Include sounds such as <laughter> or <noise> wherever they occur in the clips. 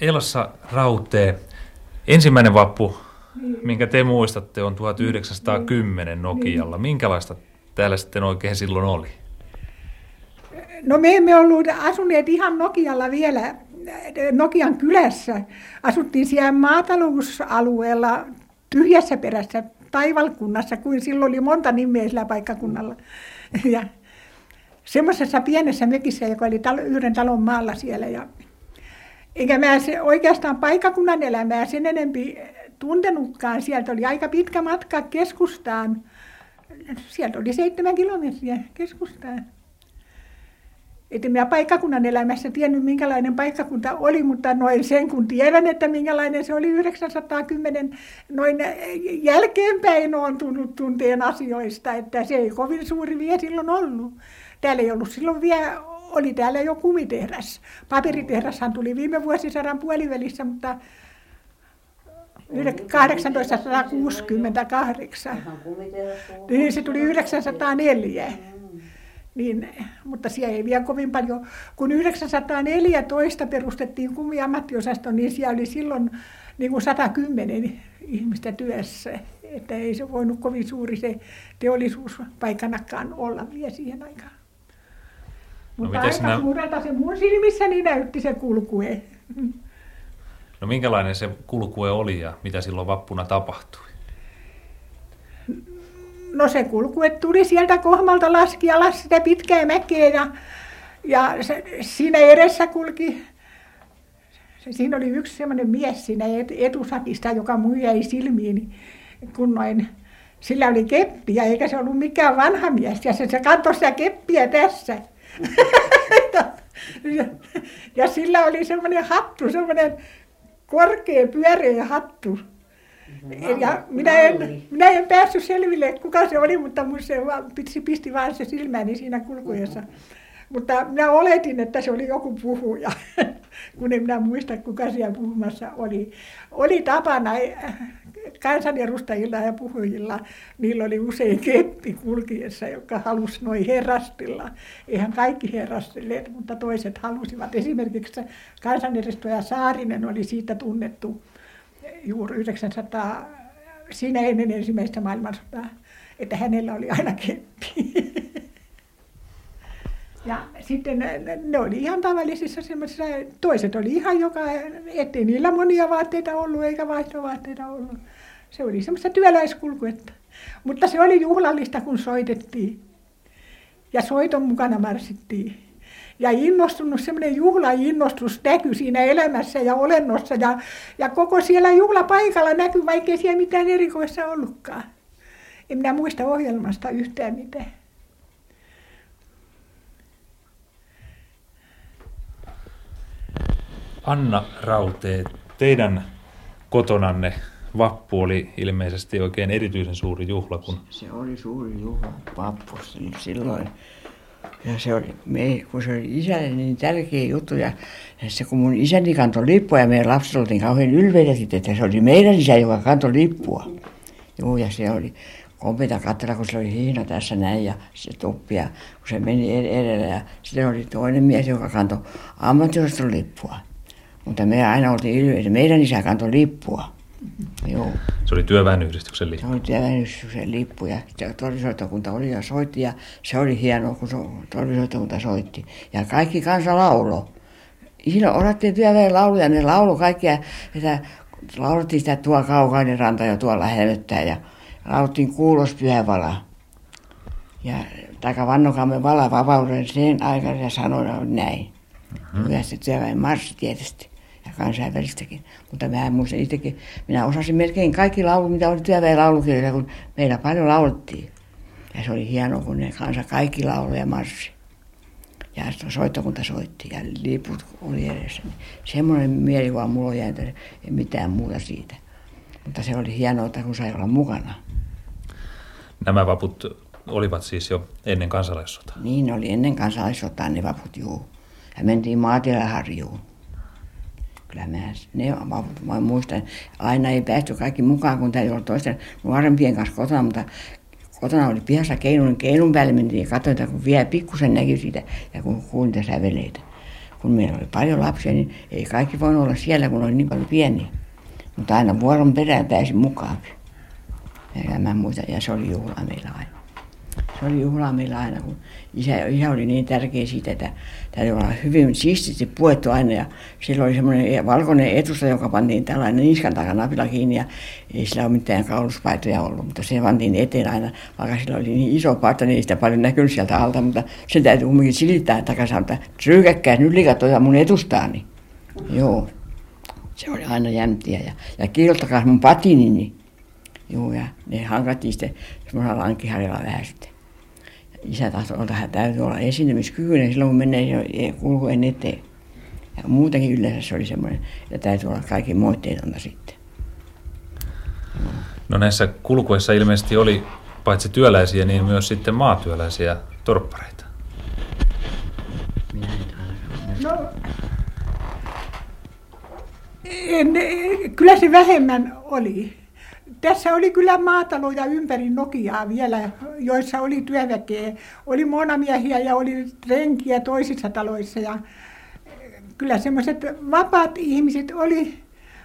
Elsa Rautee, ensimmäinen vappu, niin. minkä te muistatte, on 1910 Nokialla. Minkälaista täällä sitten oikein silloin oli? No me emme ollut asuneet ihan Nokialla vielä, Nokian kylässä. Asuttiin siellä maatalousalueella tyhjässä perässä Taivalkunnassa, kuin silloin oli monta nimeä sillä paikkakunnalla. Ja semmoisessa pienessä mökissä, joka oli talo, yhden talon maalla siellä. Ja, eikä mä se, oikeastaan paikkakunnan elämää sen enempi tuntenutkaan. Sieltä oli aika pitkä matka keskustaan. Sieltä oli seitsemän kilometriä keskustaan. Että minä paikkakunnan elämässä tiennyt, minkälainen paikkakunta oli, mutta noin sen kun tiedän, että minkälainen se oli 910, noin jälkeenpäin on tullut tunteen asioista, että se ei kovin suuri vie silloin ollut. Täällä ei ollut silloin vielä, oli täällä jo kumitehdas. Paperitehdashan tuli viime vuosisadan puolivälissä, mutta 1868. Niin se tuli 904. Niin, mutta siellä ei vielä kovin paljon. Kun 914 perustettiin kumiammattiosasto, niin siellä oli silloin niin kuin 110 ihmistä työssä. Että ei se voinut kovin suuri se teollisuuspaikanakaan olla vielä siihen aikaan. No, mutta aika sinä... suurelta se mun silmissäni näytti se kulkue. No minkälainen se kulkue oli ja mitä silloin vappuna tapahtui? No se kulkue tuli sieltä kohmalta laski alas sitä pitkää mäkeä ja, ja se, siinä edessä kulki, se, siinä oli yksi semmoinen mies siinä etusakista, joka mun jäi silmiin, kun noin, sillä oli keppiä, eikä se ollut mikään vanha mies, ja se, se kantoi sitä keppiä tässä. Ja, sillä oli semmoinen hattu, semmoinen korkea pyöreä hattu. Ja minä en, minä en päässyt selville, kuka se oli, mutta mun se pisti, pisti vaan se silmäni siinä kulkuessa. Mutta minä oletin, että se oli joku puhuja, <laughs> kun en minä muista, kuka siellä puhumassa oli. Oli tapana kansanedustajilla ja puhujilla, niillä oli usein keppi kulkiessa, joka halusi noin herrastilla. Eihän kaikki herrastelleet, mutta toiset halusivat. Esimerkiksi kansanedustaja Saarinen oli siitä tunnettu juuri 900, siinä ennen ensimmäistä maailmansotaa, että hänellä oli aina keppi. Ja sitten ne oli ihan tavallisissa semmoisissa, toiset oli ihan joka, ettei niillä monia vaatteita ollut eikä vaihtovaatteita ollut. Se oli semmoista työläiskulkuetta. Mutta se oli juhlallista, kun soitettiin. Ja soiton mukana marssittiin. Ja innostunut, semmoinen juhlainnostus näkyi siinä elämässä ja olennossa. Ja, ja koko siellä juhlapaikalla näkyi, vaikkei siellä mitään erikoista ollutkaan. En minä muista ohjelmasta yhtään mitään. Anna Rautee, teidän kotonanne vappu oli ilmeisesti oikein erityisen suuri juhla. Kun... Se oli suuri juhla vappu silloin. Ja se oli, me, kun se oli isälle niin tärkeä juttu. Ja, ja se, kun mun isäni kantoi lippua ja meidän lapset oltiin kauhean ylpeitä sitten, että se oli meidän isä, joka kantoi lippua. Joo, ja se oli kompita katsella, kun se oli hiina tässä näin ja se tuppi ja kun se meni edellä. Ja sitten oli toinen mies, joka kantoi ammattiosaston lippua. Mutta me aina oltiin ylpeitä. Meidän isä kantoi lippua. Joo. Se oli työväenyhdistyksen lippu. Se oli työväenyhdistyksen lippu ja torvisoittokunta oli ja soitti ja se oli hienoa, kun torvisoittokunta soitti. Ja kaikki kansa laulo. Siinä osattiin työväen lauluja, ne laulo kaikkia, että laulettiin sitä tuo kaukainen ranta ja tuolla helvettää ja laulettiin kuulos pyhävala. Ja taika vannokamme vala vapauden sen aikana ja sanoi näin. Mm-hmm. Yhdessä työväen marssi tietysti kansainvälistäkin. Mutta mä muistan itsekin, minä osasin melkein kaikki laulut, mitä oli työväen laulukirjoja, kun meillä paljon laulettiin. Ja se oli hienoa, kun ne kanssa kaikki lauluja marssi. Ja soittokunta soitti ja liput oli edessä. Semmoinen mielikuva mulla on jäänyt, ei mitään muuta siitä. Mutta se oli hienoa, että kun sai olla mukana. Nämä vaput olivat siis jo ennen kansalaissotaa? Niin, oli ennen kansalaissotaa ne vaput, juu. Ja mentiin maatilaharjuun kyllä mä, ne, mä muistan, aina ei päästy kaikki mukaan, kun täytyy olla toisten nuorempien kanssa kotona, mutta kotona oli pihassa keinun, keinun päälle mentiin ja katsoin, kun vielä pikkusen näkyi siitä ja kun kuulin säveleitä. kun meillä oli paljon lapsia, niin ei kaikki voinut olla siellä, kun oli niin paljon pieniä. Mutta aina vuoron perään pääsi mukaan. Ja mä muista, ja se oli juhla meillä aina se oli juhla meillä aina, kun isä, isä oli niin tärkeä siitä, että täytyy olla hyvin siististi puettu aina. Ja sillä oli semmoinen valkoinen etusta, joka pantiin tällainen niskan takana napilla kiinni ja ei sillä ole mitään kauluspaitoja ollut, mutta se pantiin eteen aina, vaikka sillä oli niin iso paita, niin ei sitä paljon näkynyt sieltä alta, mutta sen täytyy kumminkin silittää takaisin, että ryykäkkää nyt likatoja mun etustaani. Joo, se oli aina jämtiä ja, ja kirjoittakaa mun patini, niin Joo, ja ne hankattiin sitten semmoisella lankkiharjalla vähän sitten isä tahtoi olla, että täytyy olla esiintymiskykyinen silloin, kun menee kulkuen eteen. Ja muutenkin yleensä se oli semmoinen, että täytyy olla kaikki moitteetonta sitten. No näissä kulkuessa ilmeisesti oli paitsi työläisiä, niin myös sitten maatyöläisiä torppareita. Minä No, en, kyllä se vähemmän oli tässä oli kyllä maataloja ympäri Nokiaa vielä, joissa oli työväkeä. Oli monamiehiä ja oli renkiä toisissa taloissa. Ja kyllä semmoiset vapaat ihmiset oli,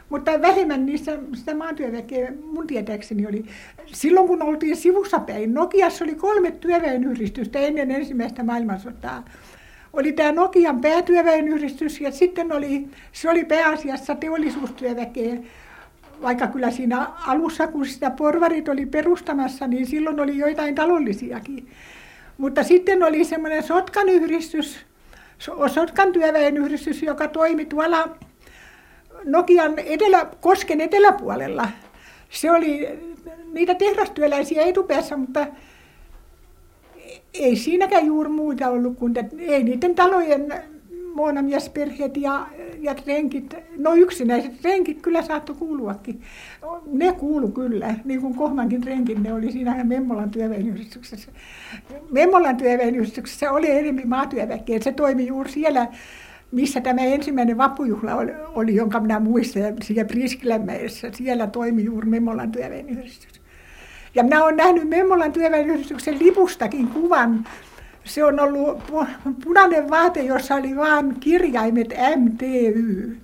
mutta vähemmän niissä sitä maatyöväkeä mun tietääkseni oli. Silloin kun oltiin sivussa päin, Nokiassa oli kolme työväenyhdistystä ennen ensimmäistä maailmansotaa. Oli tämä Nokian päätyöväenyhdistys ja sitten oli, se oli pääasiassa teollisuustyöväkeä vaikka kyllä siinä alussa, kun sitä porvarit oli perustamassa, niin silloin oli joitain talollisiakin. Mutta sitten oli semmoinen Sotkan yhdistys, Sotkan työväenyhdistys, joka toimi tuolla Nokian etelä, Kosken eteläpuolella. Se oli niitä tehdastyöläisiä etupäässä, mutta ei siinäkään juuri muuta ollut kuin, ei niiden talojen muonamiesperheet ja, ja renkit, no yksinäiset renkit kyllä saattoi kuuluakin. Ne kuulu kyllä, niin kuin Kohmankin renkin, ne oli siinä Memmolan työväenyhdistyksessä. Memmolan työväenyhdistyksessä oli enemmän maatyöväkeä, se toimi juuri siellä, missä tämä ensimmäinen vappujuhla oli, oli jonka minä muistan, siellä Priskilämäessä, siellä toimi juuri Memmolan työväenyhdistys. Ja minä olen nähnyt Memmolan työväenyhdistyksen lipustakin kuvan, se on ollut punainen vaate, jossa oli vain kirjaimet MTY.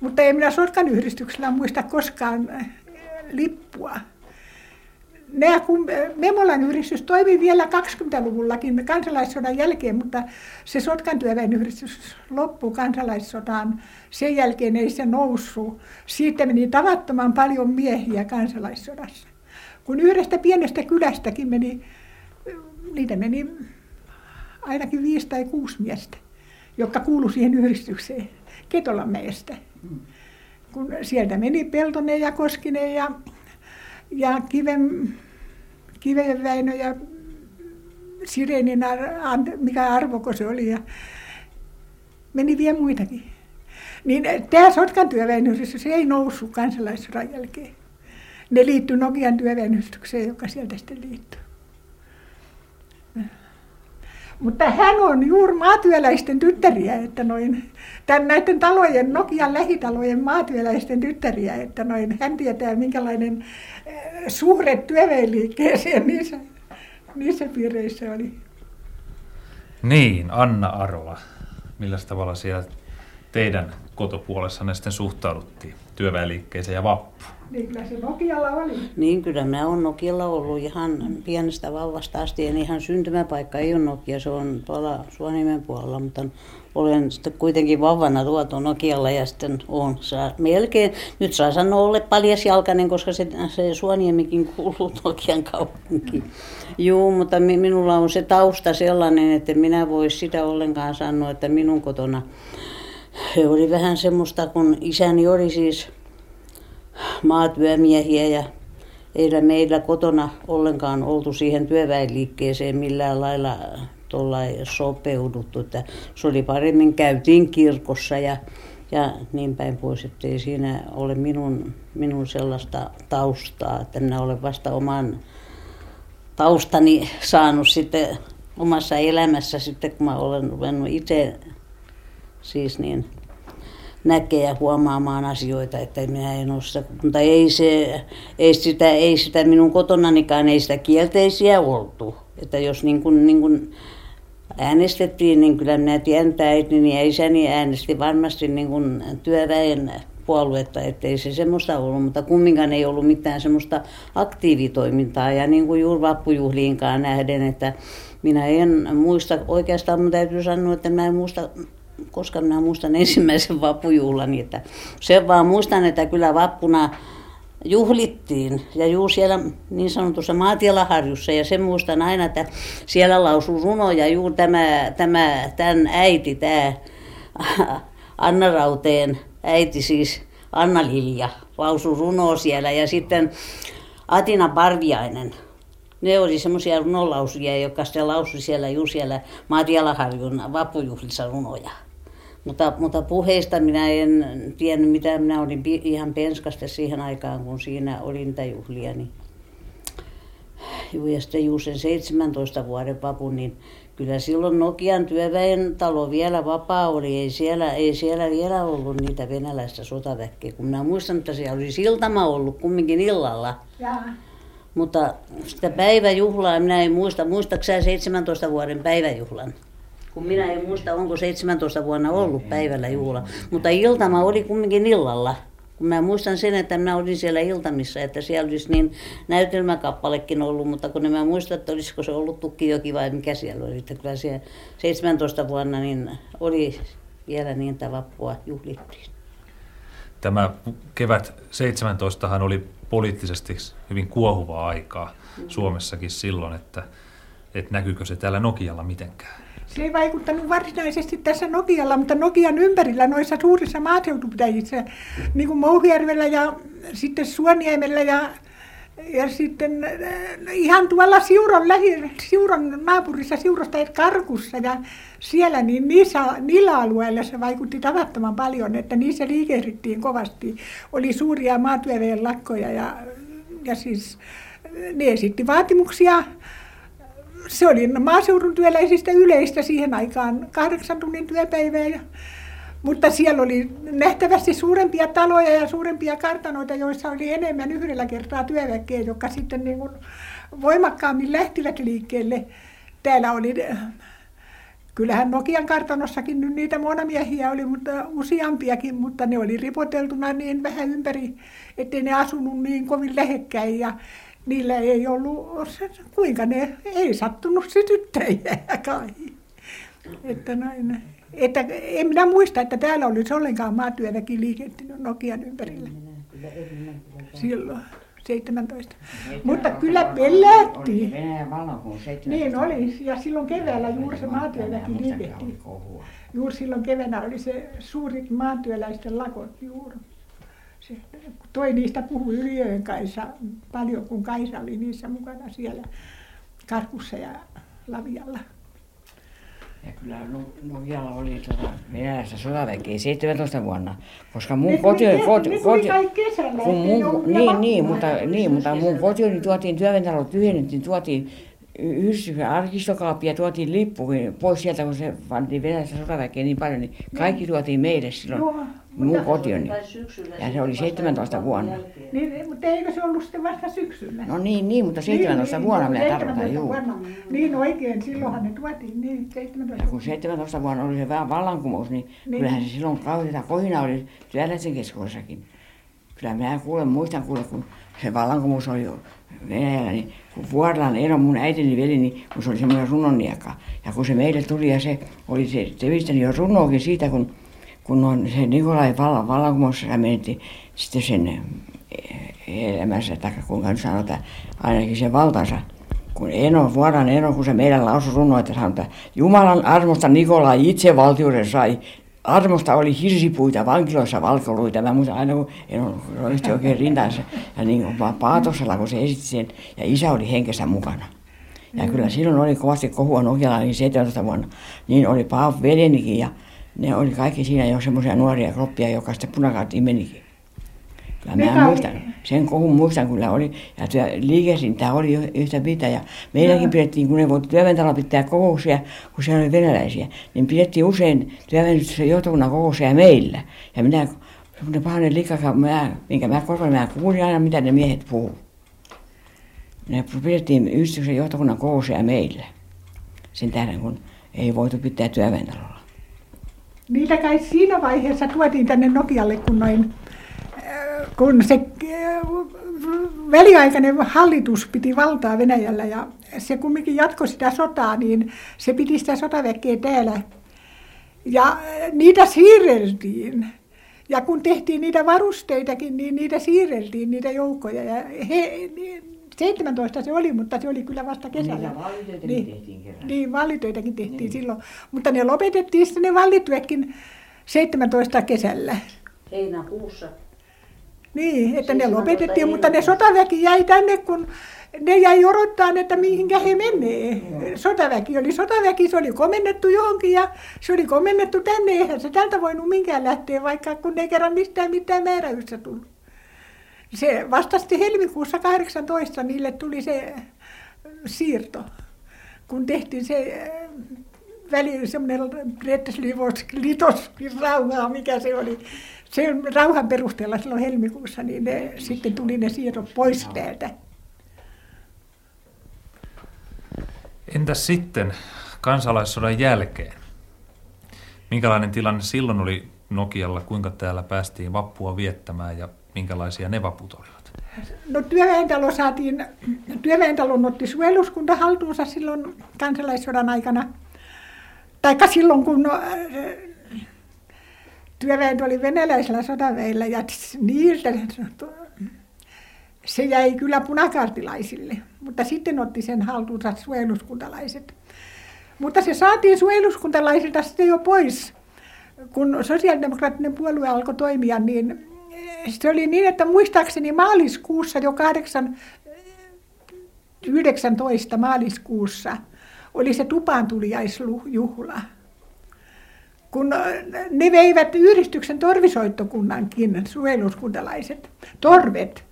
Mutta ei minä Sotkan yhdistyksellä muista koskaan äh, lippua. Nämä, kun Memolan yhdistys toimi vielä 20-luvullakin kansalaissodan jälkeen, mutta se Sotkan yhdistys loppui kansalaissotaan. Sen jälkeen ei se noussut. Siitä meni tavattoman paljon miehiä kansalaissodassa. Kun yhdestä pienestä kylästäkin meni, niitä meni ainakin viisi tai kuusi miestä, jotka kuulu siihen yhdistykseen Ketolanmäestä. Kun sieltä meni Peltonen ja Koskinen ja, ja Kiven, Kiven Väinö ja Sirenin, mikä arvoko se oli. Ja meni vielä muitakin. Niin tämä Sotkan työväenyhdistys ei noussut kansalaissodan jälkeen. Ne liittyi Nokian työväenyhdistykseen, joka sieltä sitten liittyi. Mutta hän on juuri maatyöläisten tyttäriä, että noin, tämän näiden talojen, Nokian lähitalojen maatyöläisten tyttäriä, että noin, hän tietää minkälainen eh, suhde työväenliikkeeseen niissä, niissä piireissä oli. Niin, Anna Arola. Millä tavalla siellä teidän kotopuolessanne sitten suhtauduttiin työväenliikkeeseen ja vappuun? Niin kyllä se Nokialla oli. Niin kyllä mä oon Nokialla ollut ihan pienestä vauvasta asti. En ihan syntymäpaikka ei ole Nokia, se on tuolla Suonimen puolella, mutta olen sitten kuitenkin vauvana tuotu Nokialla ja sitten on saa, melkein, nyt saa sanoa olla paljasjalkainen, koska se, se Suoniemikin kuuluu Nokian kaupunkiin. Joo, mutta minulla on se tausta sellainen, että minä vois sitä ollenkaan sanoa, että minun kotona he oli vähän semmoista, kun isäni oli siis maatyömiehiä ja ei meillä kotona ollenkaan oltu siihen työväenliikkeeseen millään lailla sopeuduttu, että se oli paremmin käytiin kirkossa ja, ja niin päin pois, että ei siinä ole minun, minun sellaista taustaa, että minä olen vasta oman taustani saanut sitten omassa elämässä sitten, kun mä olen ruvennut itse siis niin näkee ja huomaamaan asioita, että minä en ole sitä, mutta ei, se, ei, sitä, ei sitä minun kotonanikaan, ei sitä kielteisiä oltu. Että jos niin kuin, niin kuin äänestettiin, niin kyllä minä tiedän, että äitini ja isäni äänesti varmasti niin kuin työväen puoluetta, ettei se semmoista ollut, mutta kumminkaan ei ollut mitään semmoista aktiivitoimintaa ja niin kuin juuri vappujuhliinkaan nähden, että minä en muista, oikeastaan minun täytyy sanoa, että minä en muista, koska minä muistan ensimmäisen <laughs> vappujuhlan, että sen vaan muistan, että kyllä vappuna juhlittiin ja juu siellä niin sanotussa Maatialaharjussa ja sen muistan aina, että siellä lausui runoja juu tämä, tämä tämän äiti, tämä <laughs> Anna Rauteen äiti siis Anna Lilja lausui runoa siellä ja sitten Atina Parviainen. Ne oli semmoisia runolausuja, jotka sitten lausui siellä juu siellä Maatialaharjun vappujuhlissa runoja. Mutta, mutta puheista minä en tiennyt mitä minä olin ihan penskasta siihen aikaan, kun siinä oli niitä juhlia. Niin. Juu, ja sitten juu sen 17 vuoden vapun, niin kyllä silloin Nokian työväen talo vielä vapaa oli. Ei siellä, ei siellä vielä ollut niitä venäläistä sotaväkkeä, kun minä muistan, että siellä oli siltama ollut kumminkin illalla. Jaa. Mutta sitä päiväjuhlaa minä en muista. Muistaakseni 17 vuoden päiväjuhlan? Kun minä en muista, onko 17 vuonna ollut päivällä juhla. Mutta iltama oli kumminkin illalla. Kun mä muistan sen, että minä olin siellä iltamissa, että siellä olisi niin näytelmäkappalekin ollut, mutta kun en mä muista, että olisiko se ollut Tukkijoki vai mikä siellä oli. Että kyllä siellä 17 vuonna niin oli vielä niin, että vappua juhlittiin. Tämä kevät 17 oli poliittisesti hyvin kuohuvaa aikaa Suomessakin silloin, että, että näkyykö se täällä Nokialla mitenkään? Se ei vaikuttanut varsinaisesti tässä Nokialla, mutta Nokian ympärillä noissa suurissa maaseutupitäjissä, niin kuin Mouhijärvellä ja sitten Suoniemellä ja, ja sitten äh, ihan tuolla Siuron, lähi, Siuron naapurissa, Siurosta Karkussa ja siellä, niin niissä, niillä alueilla se vaikutti tavattoman paljon, että niissä liikehdittiin kovasti. Oli suuria maatyöväen lakkoja ja, ja siis ne esitti vaatimuksia se oli maaseudun työläisistä yleistä siihen aikaan, kahdeksan tunnin työpäivää. Ja, mutta siellä oli nähtävästi suurempia taloja ja suurempia kartanoita, joissa oli enemmän yhdellä kertaa työväkeä, jotka sitten niin kuin voimakkaammin lähtivät liikkeelle. Täällä oli, kyllähän Nokian kartanossakin nyt niitä monamiehiä oli, mutta useampiakin, mutta ne oli ripoteltuna niin vähän ympäri, ettei ne asunut niin kovin lähekkäin. Ja niillä ei ollut, kuinka ne ei sattunut sytyttäjiä kai. Että noin. Että en minä muista, että täällä olisi ollenkaan maatyöväki liikettynyt Nokian ympärillä. Silloin. 17. Mutta kyllä pelättiin. Niin oli, ja silloin keväällä juuri se maatyöväki liikehti. Juuri silloin keväänä oli se suurit maatyöläisten lakot juuri se, toi niistä puhui Yliöön Kaisa paljon, kun Kaisa oli niissä mukana siellä Karkussa ja Lavialla. Ja kyllä Nokialla oli tuota venäläistä sotaväkeä 17 vuonna, koska mun ne koti, koti, koti, kun mun, niin, niin, mutta, niin, mutta mun kotioni tuotiin työväentalo tyhjennettiin, tuotiin yhdistyksen arkistokaappi ja tuotiin lippu pois sieltä, kun se pantiin venäläistä sotaväkeä niin paljon, niin kaikki tuotiin meille silloin. Mun kotioni. Ja se oli 17 vuonna. Niin, mutta eikö se ollut sitten vasta syksyllä? No niin, niin mutta 17 niin, vuonna minä tarkoitan, juu. Niin oikein, silloinhan ne tuotiin, niin 17 Ja kun 17 vuonna oli se vähän vallankumous, niin, niin. kyllähän se silloin kauheita kohina oli työläisen keskuudessakin. Kyllä minä kuulen, muistan kuule, kun se vallankumous oli Venäjällä, niin kun Vuorlan Eero, mun äitini veli, niin kun se oli semmoinen runonniekka. Ja kun se meille tuli ja se oli se tevistänyt jo runoakin siitä, kun kun on se Nikolai vallan, vallankumous menetti sitten sen eh, elämänsä, tai kuinka nyt sanotaan, ainakin se valtansa. Kun Eno, vuodan Eno, kun se meidän lausu runo, että sanotaan, Jumalan armosta Nikolai itse valtiuden sai, armosta oli hirsipuita vankiloissa valkoluita. Mä muistan aina, kun Eno roisti oikein rintansa ja niin kuin vaan paatosella, kun se esitti sen, ja isä oli henkensä mukana. Ja kyllä silloin oli kovasti kohua Nokialla, niin 17 vuonna. Niin oli Paavo veljenikin ja ne oli kaikki siinä jo semmoisia nuoria kroppia, joka sitten punakaartiin menikin. Kyllä mä Mikä muistan, oli? sen kohun muistan kyllä oli, ja työ, liikehdintää oli yhtä pitää, ja meilläkin no. pidettiin, kun ne voivat työväentalo pitää kokouksia, kun siellä oli venäläisiä, niin pidettiin usein työväentyksen johtokunnan kokouksia meillä. Ja minä, semmoinen pahainen likka, mä, minkä mä korvan, mä kuulin aina, mitä ne miehet puhuu. Ne pidettiin yhdistyksen johtokunnan kokouksia meillä. Sen tähden, kun Ei voitu pitää työväentalolla. Niitä kai siinä vaiheessa tuotiin tänne Nokialle, kun, noin, äh, kun se äh, väliaikainen hallitus piti valtaa Venäjällä ja se kumminkin jatkoi sitä sotaa, niin se piti sitä sotaväkeä täällä. Ja äh, niitä siirreltiin. Ja kun tehtiin niitä varusteitakin, niin niitä siirreltiin, niitä joukkoja. Ja he, 17 se oli, mutta se oli kyllä vasta kesällä. Niin, tehtiin kerran. Niin, vallitöitäkin tehtiin niin. silloin. Mutta ne lopetettiin sitten ne vallityötkin 17 kesällä. Heinäkuussa. Niin, että ne 17 lopetettiin, mutta ne sotaväki jäi tänne, kun ne jäi odottaa, että mihinkä he menee. Sotaväki oli sotaväki, se oli komennettu johonkin ja se oli komennettu tänne. Eihän se tältä voinut minkään lähteä, vaikka kun ei kerran mistään mitään määräystä tullut. Se vastasti helmikuussa 18, niille tuli se siirto, kun tehtiin se äh, väli, semmoinen litos, rauhaa, mikä se oli. Sen rauhan perusteella silloin helmikuussa, niin ne, sitten tuli ne siirrot pois täältä. Entäs sitten kansalaissodan jälkeen? Minkälainen tilanne silloin oli Nokialla, kuinka täällä päästiin vappua viettämään ja minkälaisia ne vaput olivat? No työväentalo saatiin, työväentalon otti suojeluskunta haltuunsa silloin kansalaissodan aikana. Taikka silloin, kun no, äh, työväentö oli venäläisellä sotaveillä ja niiltä se jäi kyllä punakaartilaisille, mutta sitten otti sen haltuunsa suojeluskuntalaiset. Mutta se saatiin suojeluskuntalaisilta sitten jo pois, kun sosiaalidemokraattinen puolue alkoi toimia, niin se oli niin, että muistaakseni maaliskuussa jo 8, 19 maaliskuussa oli se tupaantuliaisjuhla. Kun ne veivät yhdistyksen torvisoittokunnankin suojeluskuntalaiset, torvet.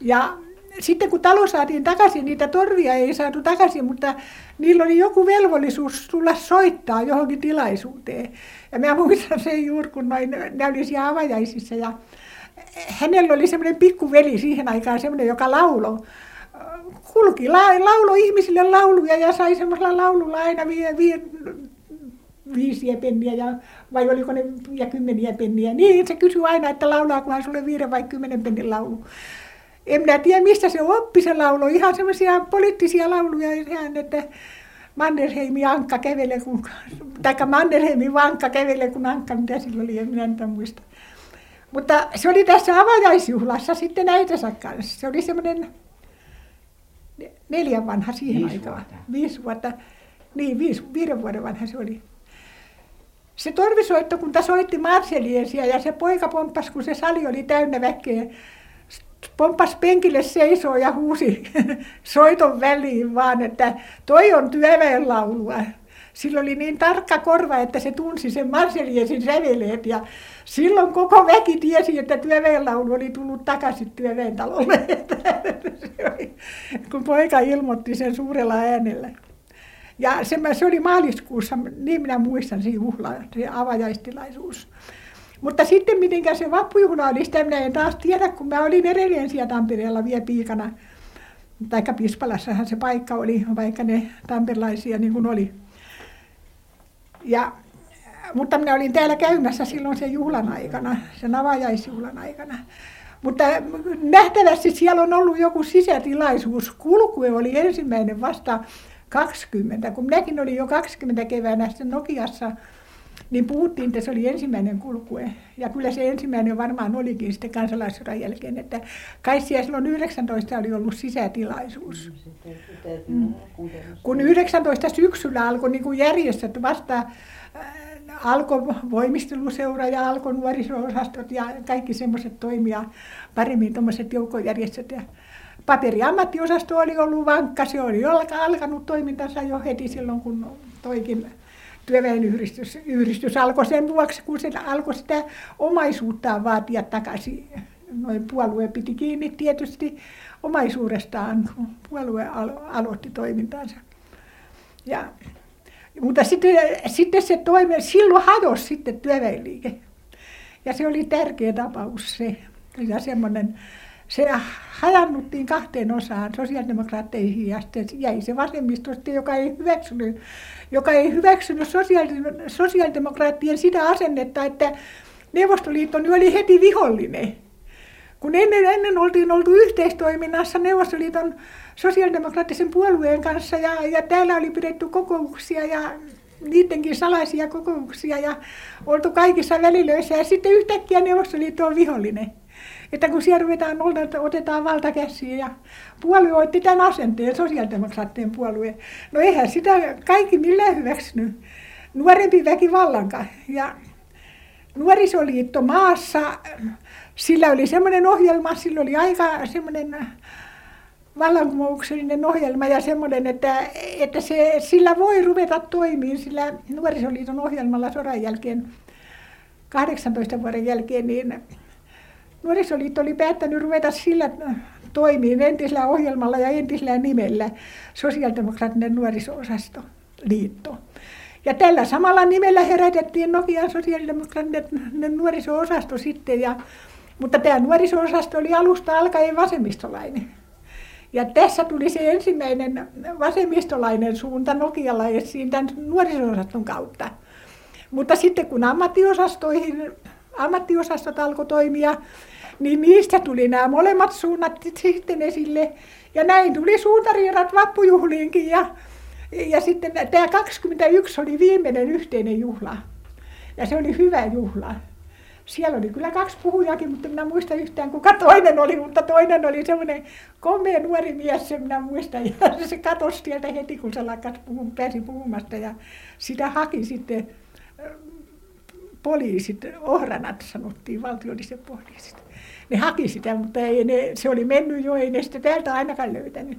Ja sitten kun talo saatiin takaisin, niitä torvia ei saatu takaisin, mutta niillä oli joku velvollisuus tulla soittaa johonkin tilaisuuteen. Ja mä muistan sen juuri, kun noin, ne oli siellä avajaisissa ja hänellä oli semmoinen pikkuveli siihen aikaan, semmoinen, joka laulo. Kulki, la, laulo ihmisille lauluja ja sai semmoisella laululla aina vie, vie, viisiä penniä ja, vai oliko ne ja kymmeniä penniä. Niin se kysyi aina, että laulaakohan sulle viiden vai kymmenen pennin laulu. En minä tiedä, mistä se oppi se laulu. Ihan semmoisia poliittisia lauluja, ihan, että Mannerheimin Ankka kävelee, kun, taikka Mannerheimin Vankka kävelee, kun Ankka, mitä sillä oli, en minä muista. Mutta se oli tässä avajaisjuhlassa sitten äitänsä kanssa. Se oli semmoinen neljän vanha siihen Viisi aikaan. vuotta. Viisi vuotta. Niin, viisi, viiden vuoden vanha se oli. Se torvisoittokunta soitti Marseliesia ja se poika pomppasi, kun se sali oli täynnä väkeä. Pomppas penkille seisoo ja huusi <laughs> soiton väliin vaan, että toi on työväenlaulua. Sillä oli niin tarkka korva, että se tunsi sen Marseliesin säveleet ja silloin koko väki tiesi, että työväenlaulu oli tullut takaisin työväentalolle. <laughs> Se oli, kun poika ilmoitti sen suurella äänellä. Ja se, se oli maaliskuussa, niin minä muistan se juhla, se avajaistilaisuus. Mutta sitten mitenkä se vappujuhla oli, sitä minä en taas tiedä, kun mä olin edelleen siellä Tampereella vielä piikana. Taikka Pispalassahan se paikka oli, vaikka ne tamperilaisia niin kuin oli. Ja, mutta minä olin täällä käymässä silloin sen juhlan aikana, sen avajaisjuhlan aikana. Mutta nähtävästi siellä on ollut joku sisätilaisuus. Kulkue oli ensimmäinen vasta 20, kun minäkin olin jo 20 keväänä sitten Nokiassa, niin puhuttiin, että se oli ensimmäinen kulkue. Ja kyllä se ensimmäinen varmaan olikin sitten kansalaissodan jälkeen, että kai siellä silloin 19 oli ollut sisätilaisuus. Mm. Kun 19 syksyllä alkoi niin kuin järjestöt vasta äh, alkoi voimisteluseura ja alkoi nuoriso-osastot ja kaikki semmoiset toimia paremmin, tuommoiset joukkojärjestöt. Ja paperiammattiosasto oli ollut vankka, se oli alka- alkanut toimintansa jo heti silloin, kun toikin työväenyhdistys yhdistys alkoi sen vuoksi, kun se alkoi sitä omaisuuttaan vaatia takaisin. Noin puolue piti kiinni tietysti omaisuudestaan, kun puolue alo- aloitti toimintansa. Ja, mutta sitten, sitten se toimi, silloin hajosi sitten työväenliike. Ja se oli tärkeä tapaus se. Ja semmoinen, se hajannuttiin kahteen osaan sosiaalidemokraatteihin ja sitten jäi se vasemmisto, joka ei hyväksynyt, joka ei hyväksynyt sosiaalidemokraattien sitä asennetta, että Neuvostoliitto oli heti vihollinen. Kun ennen, ennen oltiin oltu yhteistoiminnassa Neuvostoliiton sosiaalidemokraattisen puolueen kanssa ja, ja täällä oli pidetty kokouksia ja niidenkin salaisia kokouksia ja oltu kaikissa välilöissä ja sitten yhtäkkiä Neuvostoliitto on vihollinen. Että kun siellä ruvetaan, otetaan valta ja puolue otti tämän asenteen, sosiaalidemokraattien puolue. No eihän sitä kaikki millään hyväksynyt. Nuorempi väki vallankaan. Ja nuorisoliitto maassa, sillä oli semmoinen ohjelma, sillä oli aika semmoinen vallankumouksellinen ohjelma ja semmoinen, että, että se, sillä voi ruveta toimimaan sillä nuorisoliiton ohjelmalla sodan jälkeen, 18 vuoden jälkeen, niin nuorisoliitto oli päättänyt ruveta sillä toimiin entisellä ohjelmalla ja entisellä nimellä sosiaalidemokraattinen nuoriso-osasto liitto. Ja tällä samalla nimellä herätettiin Nokian sosiaalidemokraattinen nuoriso-osasto sitten, ja, mutta tämä nuoriso-osasto oli alusta alkaen vasemmistolainen. Ja tässä tuli se ensimmäinen vasemmistolainen suunta Nokialla esiin tämän nuoriso-osaston kautta. Mutta sitten kun ammattiosastoihin, ammattiosastot alkoi toimia, niin niistä tuli nämä molemmat suunnat sitten esille. Ja näin tuli suuntariirat vappujuhliinkin ja, ja sitten tämä 21 oli viimeinen yhteinen juhla. Ja se oli hyvä juhla. Siellä oli kyllä kaksi puhujakin, mutta minä muista yhtään kuka toinen oli, mutta toinen oli semmoinen komea nuori mies, se minä muistan. Ja se katosi sieltä heti, kun se lakkas puhun, pääsi puhumasta ja sitä haki sitten poliisit, ohranat sanottiin, valtiolliset poliisit. Ne haki sitä, mutta ei ne, se oli mennyt jo, ei ne sitä täältä ainakaan löytänyt.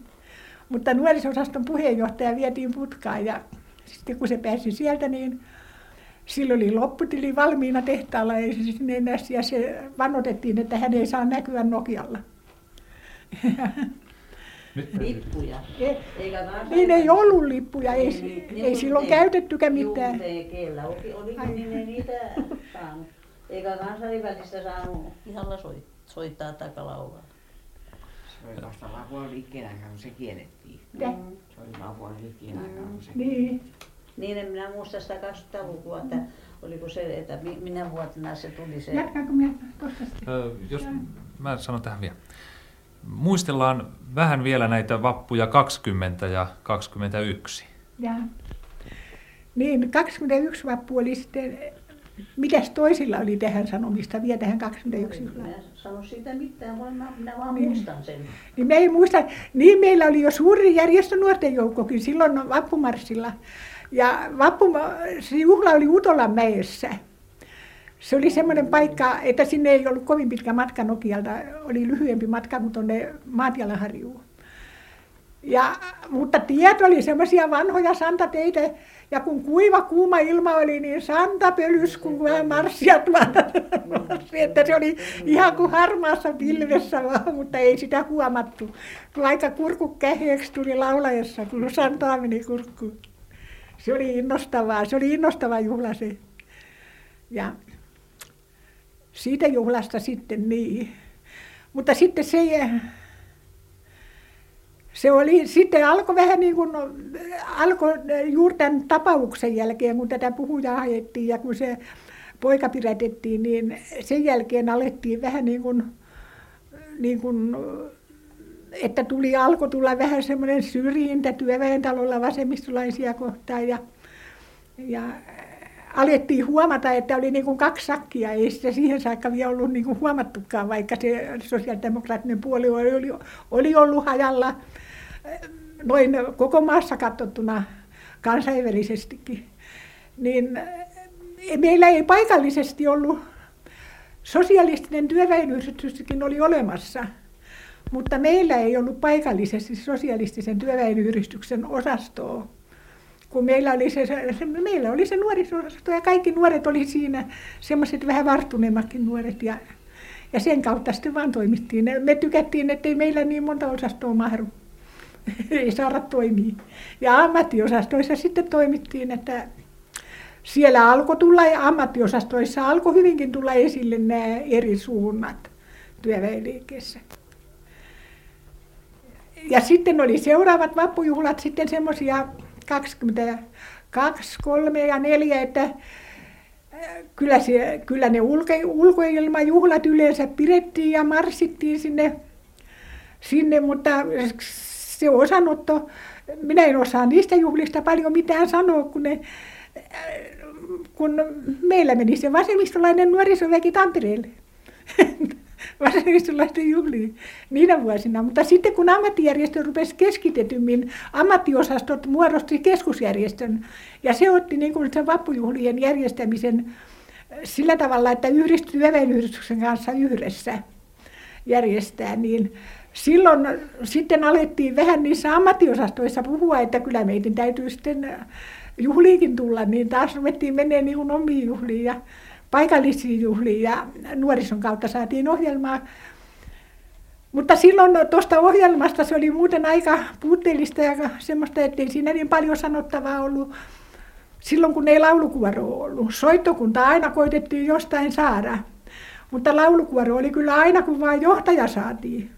Mutta nuorisosaston puheenjohtaja vietiin putkaan ja sitten kun se pääsi sieltä, niin silloin oli lopputili valmiina tehtaalla ei se sinne enää, ja se vannotettiin, että hän ei saa näkyä Nokialla. <laughs> Lippuja. Ei, niin ei ollut lippuja, ei, niin, ei, ei silloin käytettykään mitään. Juu, oli, oli niin ne niitä saanut. Eikä kansainvälistä saanut ihalla soittaa tai laulaa. Se oli vasta Lapuan aikana, kun se kiellettiin. Mm. Se oli Lapuan liikkeen aikana, kun se Niin. Niin en minä muista sitä 20-lukua, että oliko se, että minä vuotena se tuli se. Jatkaanko minä tuosta sitten? Ö, jos mä sanon tähän vielä. Muistellaan vähän vielä näitä vappuja 20 ja 21. Ja. Niin, 21 vappu oli sitten, mitäs toisilla oli tähän sanomista vielä tähän 21 Minä juhlaan? sano siitä mitään, vaan mä- minä vaan Niin. muistan sen. Niin me ei muista, niin meillä oli jo suuri järjestö nuorten joukkokin silloin vappumarssilla. Ja vappu, se juhla oli Utolan mäessä. Se oli semmoinen paikka, että sinne ei ollut kovin pitkä matka Nokialta, oli lyhyempi matka kuin tuonne Maatialaharjuun. Ja, mutta tiet oli semmoisia vanhoja santateitä, ja kun kuiva kuuma ilma oli, niin santa pölys, kun vähän marssia tuolta. <laughs> että se oli ihan kuin harmaassa pilvessä vaan, mutta ei sitä huomattu. Kun aika kurkku käheeksi tuli laulajassa, kun santaa meni kurkkuun. Se oli innostavaa, se oli innostava juhla se. Ja siitä juhlasta sitten niin. Mutta sitten se, se oli, sitten alkoi vähän niin kuin, alkoi juuri tämän tapauksen jälkeen, kun tätä puhujaa ajettiin ja kun se poika pidätettiin, niin sen jälkeen alettiin vähän niin kuin, niin kuin että tuli, alkoi tulla vähän semmoinen syrjintä työväentalolla vasemmistolaisia kohtaan ja, ja alettiin huomata, että oli niin kuin kaksi sakkia, ei sitä siihen saakka vielä ollut niin kuin huomattukaan, vaikka se sosiaalidemokraattinen puoli oli, oli ollut hajalla noin koko maassa katsottuna kansainvälisestikin. Niin meillä ei paikallisesti ollut, sosialistinen työväenyhdistyskin oli olemassa, mutta meillä ei ollut paikallisesti sosialistisen työväenyhdistyksen osastoa kun meillä oli se, se, meillä oli se nuorisosasto ja kaikki nuoret oli siinä, semmoiset vähän varttuneemmatkin nuoret ja, ja sen kautta sitten vaan toimittiin. Me tykättiin, että ei meillä niin monta osastoa mahdu. <laughs> ei saada toimia. Ja ammattiosastoissa sitten toimittiin, että siellä alkoi tulla ja ammattiosastoissa alkoi hyvinkin tulla esille nämä eri suunnat työväenliikkeessä. ja sitten oli seuraavat vappujuhlat sitten semmoisia 22, 3 ja 4, että äh, kyllä, se, kyllä ne ulko, ulkoilmajuhlat yleensä pidettiin ja marssittiin sinne, sinne, mutta se osanotto, minä en osaa niistä juhlista paljon mitään sanoa, kun, ne, äh, kun meillä meni se vasemmistolainen nuorisoväki Tampereelle. <laughs> <laughs> vasemmistolaisten juhliin niinä vuosina. Mutta sitten kun ammattijärjestö rupesi keskitetymmin, ammattiosastot muodosti keskusjärjestön. Ja se otti niin kuin sen vappujuhlien järjestämisen sillä tavalla, että yhdistyi työväenyhdistyksen kanssa yhdessä järjestää, niin silloin sitten alettiin vähän niissä ammattiosastoissa puhua, että kyllä meidän täytyy sitten juhliikin tulla, niin taas ruvettiin menee niin omiin juhliin paikallisiin juhliin ja nuorison kautta saatiin ohjelmaa. Mutta silloin tuosta ohjelmasta se oli muuten aika puutteellista ja semmoista, ettei siinä niin paljon sanottavaa ollut silloin, kun ei laulukuoro ollut. Soittokunta aina koitettiin jostain saada, mutta laulukuoro oli kyllä aina, kun vain johtaja saatiin.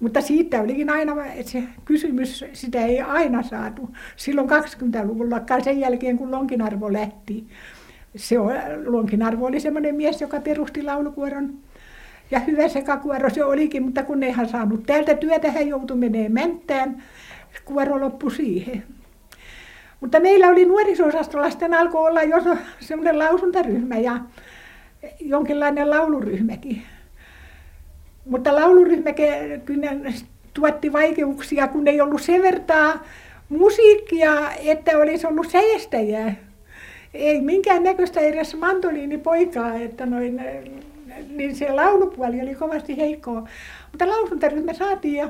Mutta siitä olikin aina se kysymys, sitä ei aina saatu. Silloin 20-luvulla, sen jälkeen kun Lonkinarvo lähti, se on, Lonkinarvo oli semmoinen mies, joka perusti laulukuoron. Ja hyvä sekakuoro se olikin, mutta kun ei hän saanut täältä työtä, hän joutui menemään Mänttään. Kuoro loppui siihen. Mutta meillä oli nuorisosastolla sitten alkoi olla jo semmoinen lausuntaryhmä ja jonkinlainen lauluryhmäkin. Mutta lauluryhmä kyllä tuotti vaikeuksia, kun ei ollut sen vertaa musiikkia, että olisi ollut säestäjää ei minkään näköistä edes mandoliinipoikaa, että noin, niin se laulupuoli oli kovasti heikkoa. Mutta lausuntaryhmä saatiin ja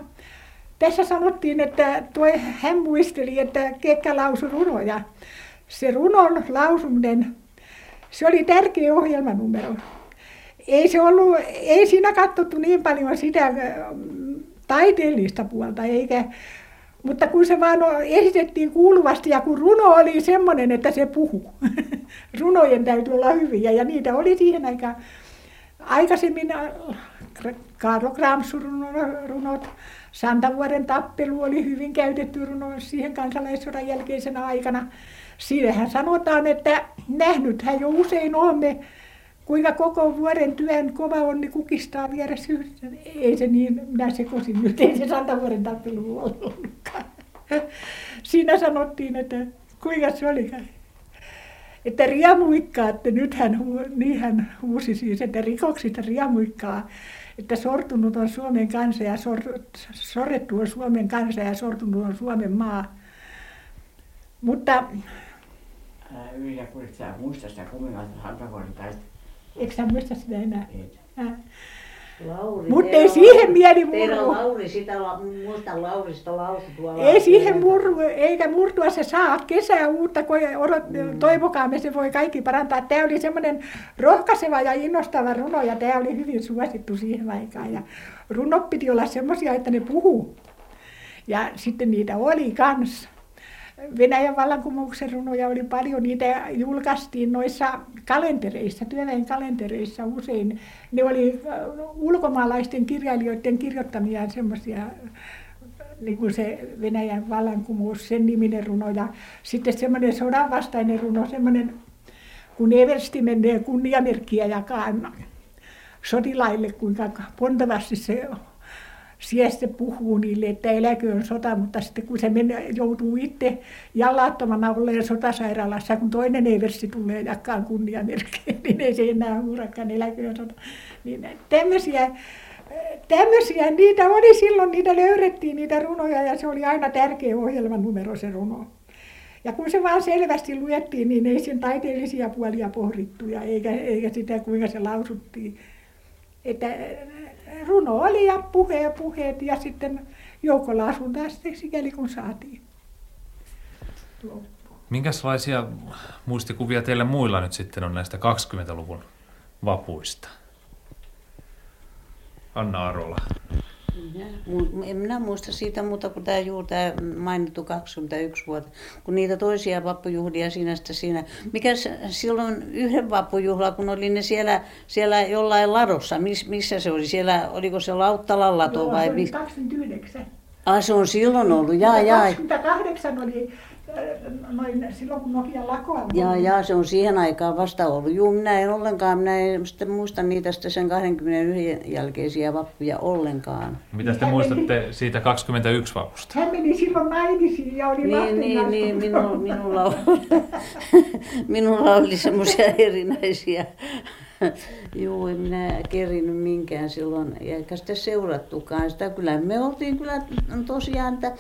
tässä sanottiin, että tuo, hän muisteli, että Kekka lausui runoja. Se runon lausuminen, se oli tärkeä ohjelmanumero. Ei, se ollut, ei siinä katsottu niin paljon sitä taiteellista puolta, eikä mutta kun se vaan esitettiin kuuluvasti ja kun runo oli semmoinen, että se puhuu. <laughs> Runojen täytyy olla hyviä ja niitä oli siihen aikaan. Aikaisemmin äh, Karlo Gramsun runot, Santavuoden tappelu oli hyvin käytetty runo siihen kansalaissodan jälkeisenä aikana. Siinähän sanotaan, että nähnythän jo usein olemme, kuinka koko vuoden työn kova onni kukistaa vieressä yhdessä. Ei se niin, minä sekoisin nyt, ei se Santavuoden tappelu ollutkaan. Siinä sanottiin, että kuinka se oli, että riemuikkaa, että nythän, niin hän huusi siis, että rikoksista riemuikkaa, että sortunut on Suomen kansa ja sor, sorrettu on Suomen kansa ja sortunut on Suomen maa. Mutta... Älä yritä, kun sä muista sitä Santavuoden taistelua. Eikö sä muista sitä enää? Äh. Lauri, Mutta ei siihen mieli murru. Lauri, sitä la, muista Laurista lausu tuolla. Ei siihen murru, eikä murtua se saa kesää uutta, kun odot, toivokaamme se voi kaikki parantaa. Tämä oli semmoinen rohkaiseva ja innostava runo ja tämä oli hyvin suosittu siihen aikaan. Ja runot piti olla semmoisia, että ne puhuu. Ja sitten niitä oli kans. Venäjän vallankumouksen runoja oli paljon, niitä julkaistiin noissa kalentereissa, työväen kalentereissa usein. Ne oli äh, ulkomaalaisten kirjailijoiden kirjoittamia semmoisia, niin kuin se Venäjän vallankumous, sen niminen runo. Ja sitten semmoinen sodanvastainen runo, semmoinen, kun eversti menee kunniamerkkiä jakaa sotilaille, kuinka pontevasti se siellä sitten puhuu niille, että eläköön sota, mutta sitten kun se menee, joutuu itse jalattomana olleen sotasairaalassa, kun toinen eversti tulee jakaa kunniamerkkejä, <laughs> niin ei se enää huurakaan eläköön sota. Niin tämmöisiä, tämmöisiä, niitä oli silloin, niitä löydettiin niitä runoja ja se oli aina tärkeä ohjelmanumero se runo. Ja kun se vaan selvästi luettiin, niin ei sen taiteellisia puolia pohdittuja, eikä, eikä sitä kuinka se lausuttiin. Että runo oli ja puhe ja puheet ja sitten joukolaasun taas sikäli kun saatiin. Minkälaisia muistikuvia teillä muilla nyt sitten on näistä 20-luvun vapuista? Anna Arola. Mu- en minä muista siitä muuta kuin tämä juuri tämä mainittu 21 vuotta, kun niitä toisia vappujuhlia siinä sitten siinä. Mikä silloin yhden vappujuhla, kun oli ne siellä, siellä jollain ladossa, miss, missä se oli siellä, oliko se Lauttalan lato Joo, vai se oli missä? 29. Ah, se on silloin ollut, jaa, jaa. 28 oli noin silloin, kun Nokia lakoa Jaa, jaa, se on siihen aikaan vasta ollut. Juu, minä en ollenkaan, minä en sitten muista niitä sitten sen 21 jälkeisiä vappuja ollenkaan. Mitä te muistatte siitä 21 vapusta? Hän meni silloin naimisiin ja oli Niin, niin, niin minu, minulla, oli, <laughs> minulla oli semmoisia <laughs> erinäisiä. Joo, en minä kerinyt minkään silloin, eikä sitä seurattukaan sitä. Kyllä me oltiin kyllä tosiaan että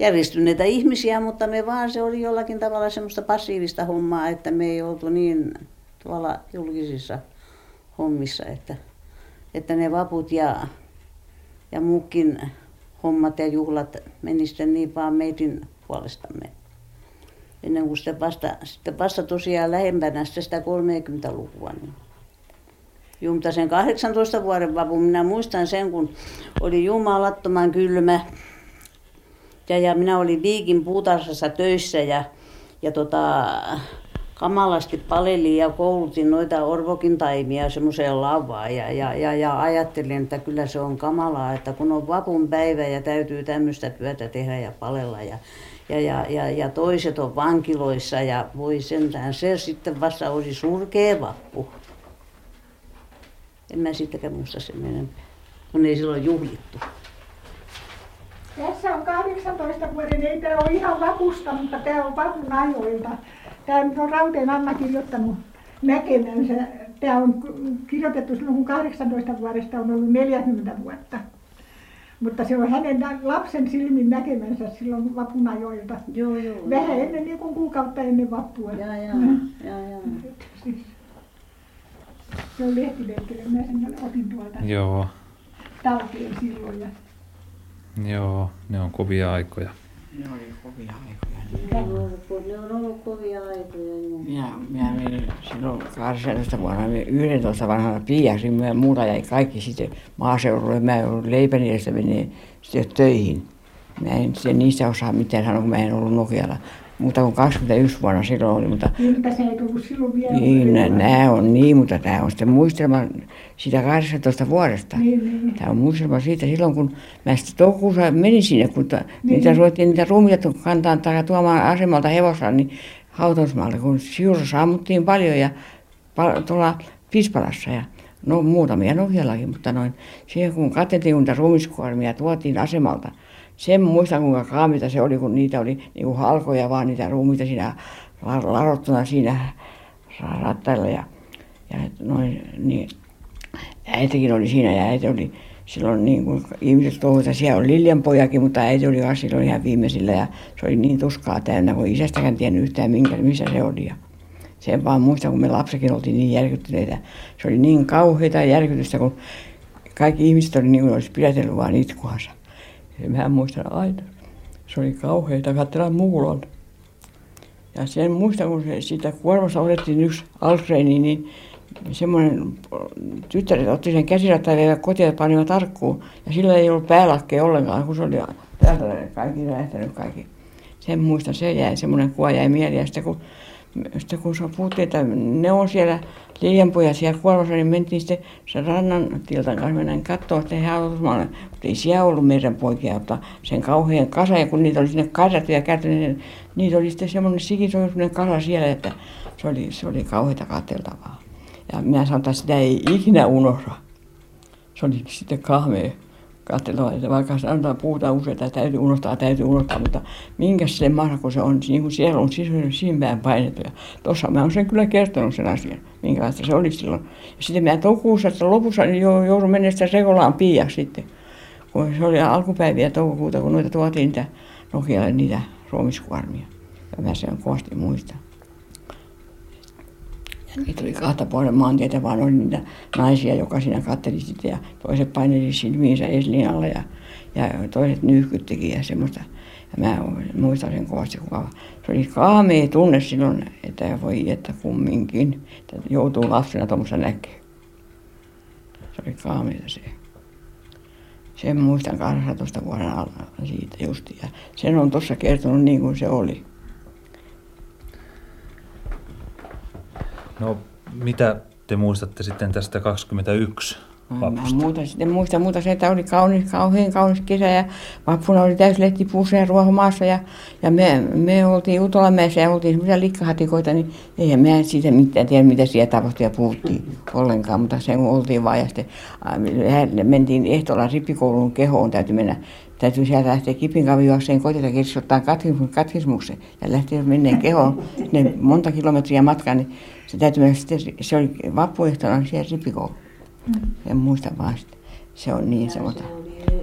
järjestyneitä ihmisiä, mutta me vaan se oli jollakin tavalla semmoista passiivista hommaa, että me ei oltu niin tuolla julkisissa hommissa, että, että ne vaput ja, ja muukin hommat ja juhlat meni sitten niin vaan meidän puolestamme. Ennen kuin sitten vasta, sitten vasta tosiaan lähempänä sitä 30-lukua. Niin. Juu, mutta sen 18 vuoden vapun minä muistan sen, kun oli jumalattoman kylmä. Ja, ja minä olin Viikin puutarhassa töissä ja, ja tota, kamalasti palelin ja koulutin noita orvokin taimia semmoiseen lavaan ja, ja, ja, ja ajattelin, että kyllä se on kamalaa, että kun on vapun päivä ja täytyy tämmöistä työtä tehdä ja palella ja, ja, ja, ja, ja toiset on vankiloissa ja voi sentään, se sitten vasta oli surkea vappu. En mä siitäkään muista sen enempää, kun ei silloin juhlittu. Tässä on 18 vuoden, ei tämä ole ihan vapusta, mutta tämä on vapun ajoilta. Tämä nyt on Rauteen Anna kirjoittanut näkemänsä. Tämä on kirjoitettu silloin, kun 18 vuodesta on ollut 40 vuotta. Mutta se on hänen lapsen silmin näkemänsä silloin vapun ajoilta. Joo, joo. Vähän ennen, niin kuin kuukautta ennen vappua. Jaa, jaa, Mm. jaa, jaa. Siis. Se on lehtileikkelö, mä sen otin tuolta Joo, talteen silloin. Ja joo, ne on kovia aikoja. Ne oli kovia aikoja. Ne on ollut, ko- ne on ollut kovia aikoja. Joo. Minä, minä menin silloin 18 vuonna, minä 11 vanhana piiaksi, minä muuta jäi kaikki sitten maaseudulle. Mä en ollut leipäni edestä menee sitten töihin. Mä en sitten niistä osaa mitään sanoa, kun mä en ollut Nokialla. Muuta kuin 21 vuonna silloin oli, mutta Niin, mutta se ei tullut silloin vielä. niin, nä- nämä on niin, mutta tämä on sitten muistelma siitä 18 vuodesta. Niin, niin. Tämä on muistelma siitä silloin, kun mä sitten toukokuussa menin sinne, kun ta, Niin. niitä ruvettiin niitä ruumiita kantaa tai tuomaan asemalta hevosella, niin hautausmaalle, kun Siurossa ammuttiin paljon ja pal- tuolla Pispalassa ja no muutamia Nokiallakin, mutta noin siihen kun katsottiin, kun ruumiskuormia tuotiin asemalta, sen muistan kuinka kaamita se oli, kun niitä oli niin kuin halkoja vaan niitä ruumiita siinä la- larottuna siinä ra- rattailla ja, ja noin, niin äitikin oli siinä ja äiti oli silloin niin kuin ihmiset toivoivat, että siellä on Liljan pojakin, mutta äiti oli kanssa silloin ihan viimeisillä ja se oli niin tuskaa täynnä, kun isästäkään tiennyt yhtään minkä, missä se oli. Ja sen vaan muistan, kun me lapsekin oltiin niin järkyttyneitä. Se oli niin kauheita järkytystä, kun kaikki ihmiset oli niin kuin olisi pidätellyt vaan itkuansa. Mä muistan aina. Se oli kauheita katsella muulon. Ja sen muistan, kun se, siitä kuormasta otettiin yksi Alfreeni, niin semmoinen tyttäret otti sen käsirattaan ja kotiin ja panivat tarkkuun. Ja sillä ei ollut päälakkeja ollenkaan, kun se oli täältä kaikki lähtenyt kaikki. Sen muistan, se jäi, semmoinen kuva jäi mieleen. Ja sitten kun, sitten kun puhuttiin, että ne on siellä liianpojat siellä kuormassa, niin mentiin sitten sen rannan tiltan kanssa mennään katsoa sitten hautusmaalle. Mutta ei siellä ollut meidän poikia, mutta sen kauhean kasa, ja kun niitä oli sinne kasattu ja käytetty, niin niitä oli sitten semmoinen sikisoisuinen kasa siellä, että se oli, se oli kauheita katseltavaa. Ja minä sanoin, että sitä ei ikinä unohda. Se oli sitten kahmea katseltavaa, että vaikka sanotaan, puhutaan usein, että täytyy unohtaa, täytyy unohtaa, mutta minkäs se mahda, kun se on, niin kuin siellä on siinpäin painettu. Ja tuossa mä olen sen kyllä kertonut sen asian, minkälaista se oli silloin. Ja sitten mä toukokuussa, että lopussa niin jo, joudun menemään sitä Rekolaan piiaksi sitten. Kun se oli alkupäiviä toukokuuta, kun noita tuotiin niitä Nokialle niitä ruomiskuormia. Ja mä sen kovasti muistan. Niitä oli kahta puolen maantietä, vaan oli niitä naisia, joka siinä katteli sitä ja toiset paineli silmiinsä eslin alla ja, ja toiset nyyhkyttikin ja semmoista. Ja mä muistan sen kovasti, kuinka se oli kaamea tunne silloin, että voi että kumminkin, että joutuu lapsena tuommoista näkemään. Se oli kaameita se. Sen muistan 18 vuoden alla siitä justi. Ja sen on tuossa kertonut niin kuin se oli. No, mitä te muistatte sitten tästä 21 No, mä muuta, sitten muista muuta se, että oli kaunis, kauhean kaunis kesä ja vappuna oli täys lehtipuussa ja ruohomaassa ja, ja me, me oltiin Utolamäessä ja oltiin semmoisia likkahatikoita, niin eihän mä siitä mitään tiedä, mitä siellä tapahtui ja puhuttiin ollenkaan, mutta se oltiin vaan ja sitten mentiin ehtoolla rippikoulun kehoon, täytyy mennä täytyy sieltä lähteä kipinkavijuokseen koiteta kirjoittaa katkismuksen ja lähteä menneen kehoon ne monta kilometriä matkaa, niin se täytyy mennä sitten, se oli vappuehtona siellä rippikoulu. Mm. En muista vaan sitä. Se on niin semmoista,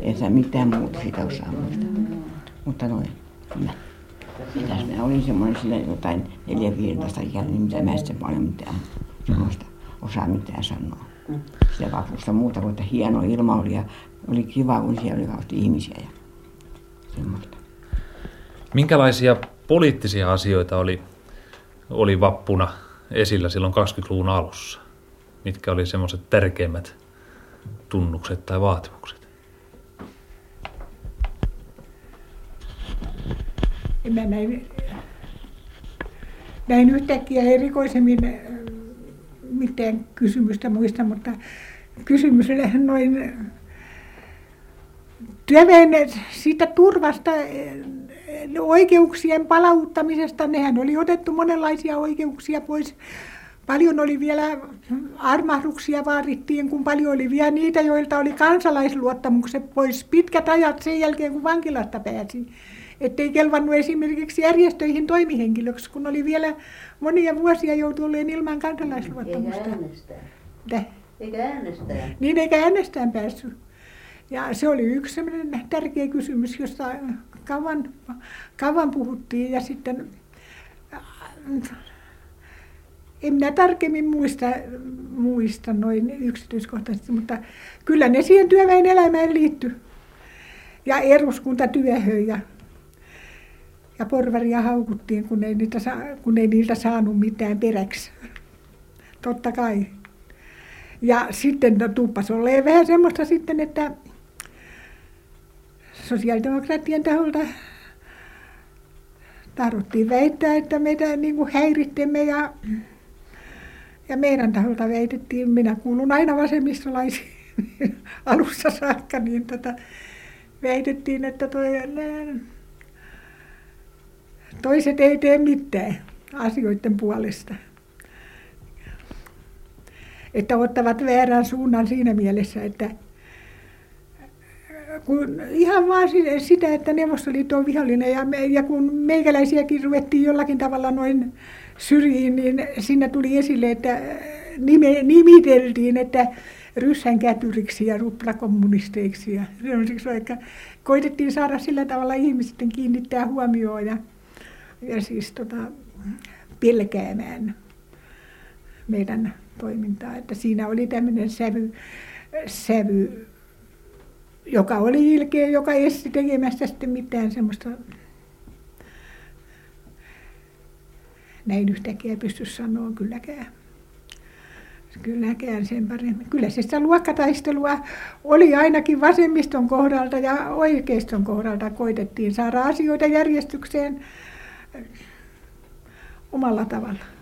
en saa mitään muuta siitä osaa muistaa. Mm. Mutta noin, mä. Mitäs mä olin semmoinen sille jotain 4-15 ikäinen, niin mitä mä sitten paljon mitään semmoista osaa mitään sanoa. Sitä vapusta muuta kuin, että hieno ilma oli ja oli kiva, kun siellä oli kauheasti ihmisiä ja semmoista. Minkälaisia poliittisia asioita oli, oli vappuna esillä silloin 20-luvun alussa? Mitkä oli semmoiset tärkeimmät tunnukset tai vaatimukset? Mä näin, näin yhtäkkiä erikoisemmin äh, mitään kysymystä muista, mutta kysymys noin työväen siitä turvasta, äh, oikeuksien palauttamisesta, nehän oli otettu monenlaisia oikeuksia pois Paljon oli vielä armahduksia vaadittiin, kun paljon oli vielä niitä, joilta oli kansalaisluottamukset pois pitkät ajat sen jälkeen, kun vankilasta pääsi. Ettei kelvannut esimerkiksi järjestöihin toimihenkilöksi, kun oli vielä monia vuosia joutunut ilman kansalaisluottamusta. Eikä äänestää. Eikä äänestää. Niin, eikä äänestään päässyt. Ja se oli yksi sellainen tärkeä kysymys, josta kauan, kauan puhuttiin. Ja sitten en minä tarkemmin muista, muista noin yksityiskohtaisesti, mutta kyllä ne siihen työväen elämään liittyy. Ja eruskuntatyöhön ja, ja porvaria haukuttiin, kun ei, niitä saa, kun ei niiltä saanut mitään peräksi. Totta kai. Ja sitten no, tuppas olleen vähän semmoista sitten, että sosiaalidemokraattien taholta tahdottiin väittää, että meitä niin kuin häirittemme ja ja meidän taholta väitettiin, minä kuulun aina vasemmistolaisiin <laughs> alussa saakka, niin tota, väitettiin, että toi, toiset ei tee mitään asioiden puolesta. Että ottavat väärän suunnan siinä mielessä, että kun ihan vaan sitä, että Neuvostoliitto on vihollinen ja, me, ja kun meikäläisiäkin ruvettiin jollakin tavalla noin syrjiin, niin siinä tuli esille, että nime, nimiteltiin, että ryssän kätyriksi ja ruplakommunisteiksi ja vaikka koitettiin saada sillä tavalla ihmisten kiinnittää huomioon ja, ja siis tota, pelkäämään meidän toimintaa. Että siinä oli tämmöinen sävy, sävy, joka oli ilkeä, joka esti tekemästä sitten mitään semmoista näin yhtäkkiä pysty sanoa kylläkään. Kylläkään sen paremmin. Kyllä se sitä luokkataistelua oli ainakin vasemmiston kohdalta ja oikeiston kohdalta koitettiin saada asioita järjestykseen omalla tavalla.